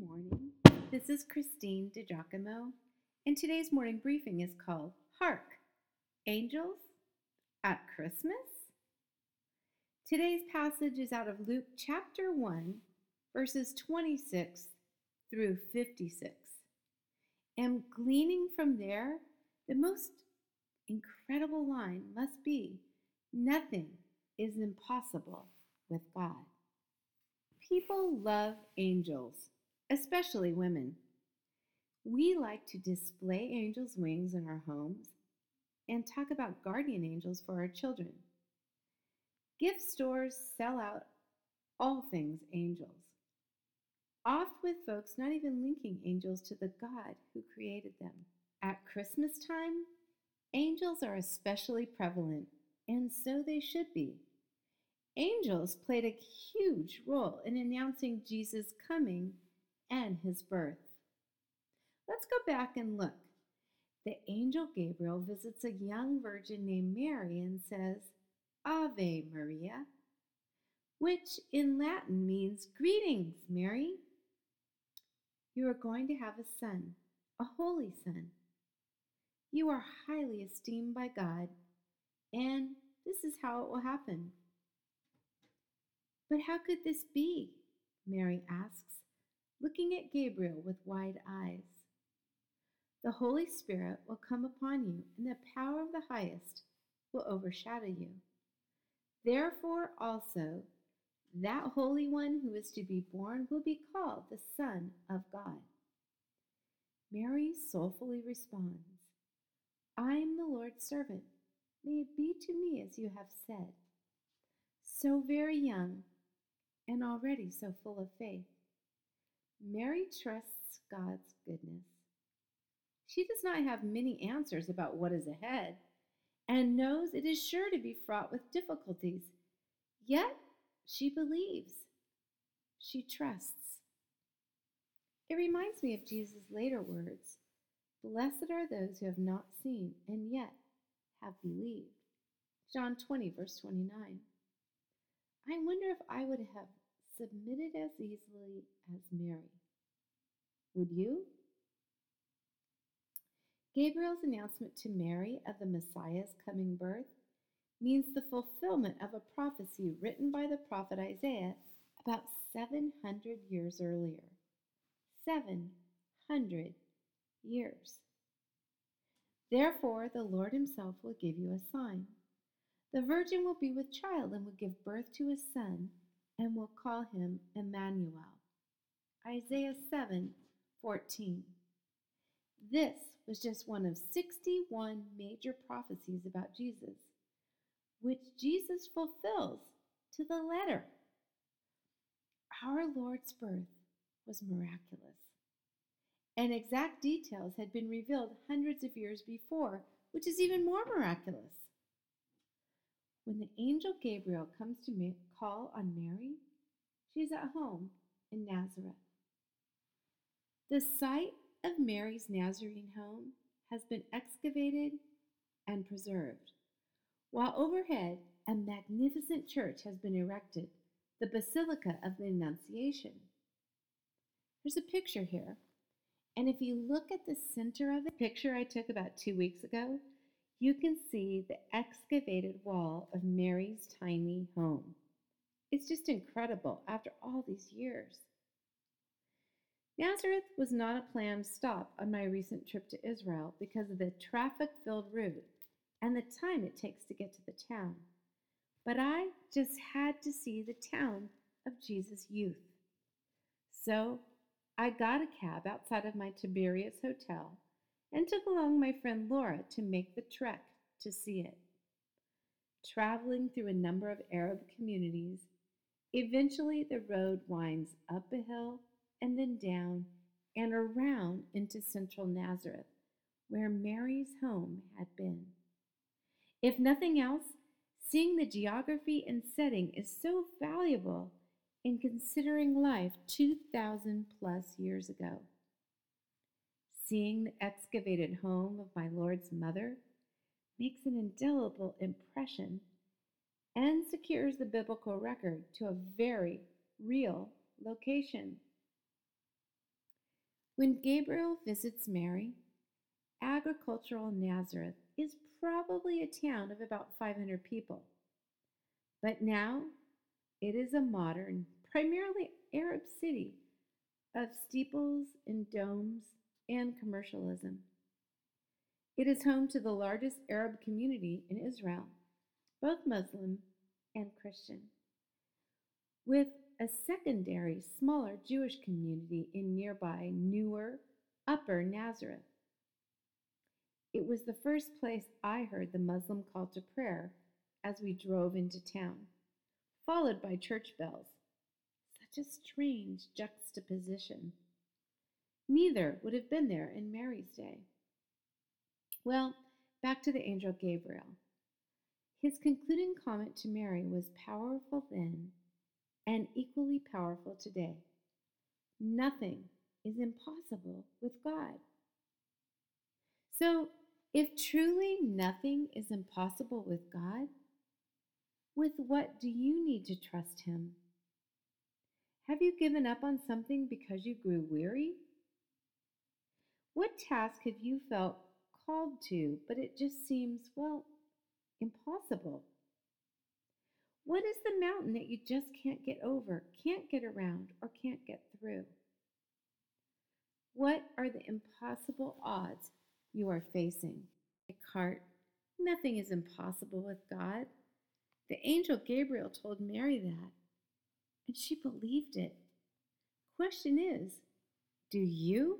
morning. This is Christine DiGiacomo, and today's morning briefing is called Hark! Angels at Christmas? Today's passage is out of Luke chapter 1, verses 26 through 56. And gleaning from there, the most incredible line must be nothing is impossible with God. People love angels, especially women. We like to display angels' wings in our homes and talk about guardian angels for our children. Gift stores sell out all things angels, oft with folks not even linking angels to the God who created them. At Christmas time, angels are especially prevalent, and so they should be. Angels played a huge role in announcing Jesus' coming and his birth. Let's go back and look. The angel Gabriel visits a young virgin named Mary and says, Ave Maria, which in Latin means Greetings, Mary. You are going to have a son, a holy son. You are highly esteemed by God, and this is how it will happen. But how could this be? Mary asks, looking at Gabriel with wide eyes. The Holy Spirit will come upon you, and the power of the highest will overshadow you. Therefore, also, that Holy One who is to be born will be called the Son of God. Mary soulfully responds, I am the Lord's servant. May it be to me as you have said. So very young, and already so full of faith. Mary trusts God's goodness. She does not have many answers about what is ahead and knows it is sure to be fraught with difficulties. Yet she believes. She trusts. It reminds me of Jesus' later words Blessed are those who have not seen and yet have believed. John 20, verse 29. I wonder if I would have submitted as easily as Mary. Would you? Gabriel's announcement to Mary of the Messiah's coming birth means the fulfillment of a prophecy written by the prophet Isaiah about 700 years earlier. 700 years. Therefore, the Lord Himself will give you a sign. The virgin will be with child and will give birth to a son and will call him Emmanuel. Isaiah 7 14. This was just one of 61 major prophecies about Jesus, which Jesus fulfills to the letter. Our Lord's birth was miraculous, and exact details had been revealed hundreds of years before, which is even more miraculous. When the angel Gabriel comes to call on Mary, she is at home in Nazareth. The site of Mary's Nazarene home has been excavated and preserved, while overhead a magnificent church has been erected, the Basilica of the Annunciation. There's a picture here, and if you look at the center of the picture I took about two weeks ago, you can see the excavated wall of Mary's tiny home. It's just incredible after all these years. Nazareth was not a planned stop on my recent trip to Israel because of the traffic filled route and the time it takes to get to the town. But I just had to see the town of Jesus' youth. So I got a cab outside of my Tiberias hotel and took along my friend Laura to make the trek to see it. Traveling through a number of Arab communities, eventually the road winds up a hill and then down and around into central Nazareth, where Mary's home had been. If nothing else, seeing the geography and setting is so valuable in considering life 2,000 plus years ago. Seeing the excavated home of my Lord's mother makes an indelible impression and secures the biblical record to a very real location. When Gabriel visits Mary, agricultural Nazareth is probably a town of about 500 people. But now it is a modern, primarily Arab city of steeples and domes and commercialism. It is home to the largest Arab community in Israel, both Muslim and Christian, with a secondary, smaller Jewish community in nearby, newer, Upper Nazareth. It was the first place I heard the Muslim call to prayer as we drove into town, followed by church bells. Such a strange juxtaposition. Neither would have been there in Mary's day. Well, back to the angel Gabriel. His concluding comment to Mary was powerful then and equally powerful today. Nothing is impossible with God. So, if truly nothing is impossible with God, with what do you need to trust Him? Have you given up on something because you grew weary? What task have you felt called to, but it just seems, well, impossible? What is the mountain that you just can't get over, can't get around, or can't get through? What are the impossible odds you are facing? Descartes, nothing is impossible with God. The angel Gabriel told Mary that, and she believed it. Question is, do you?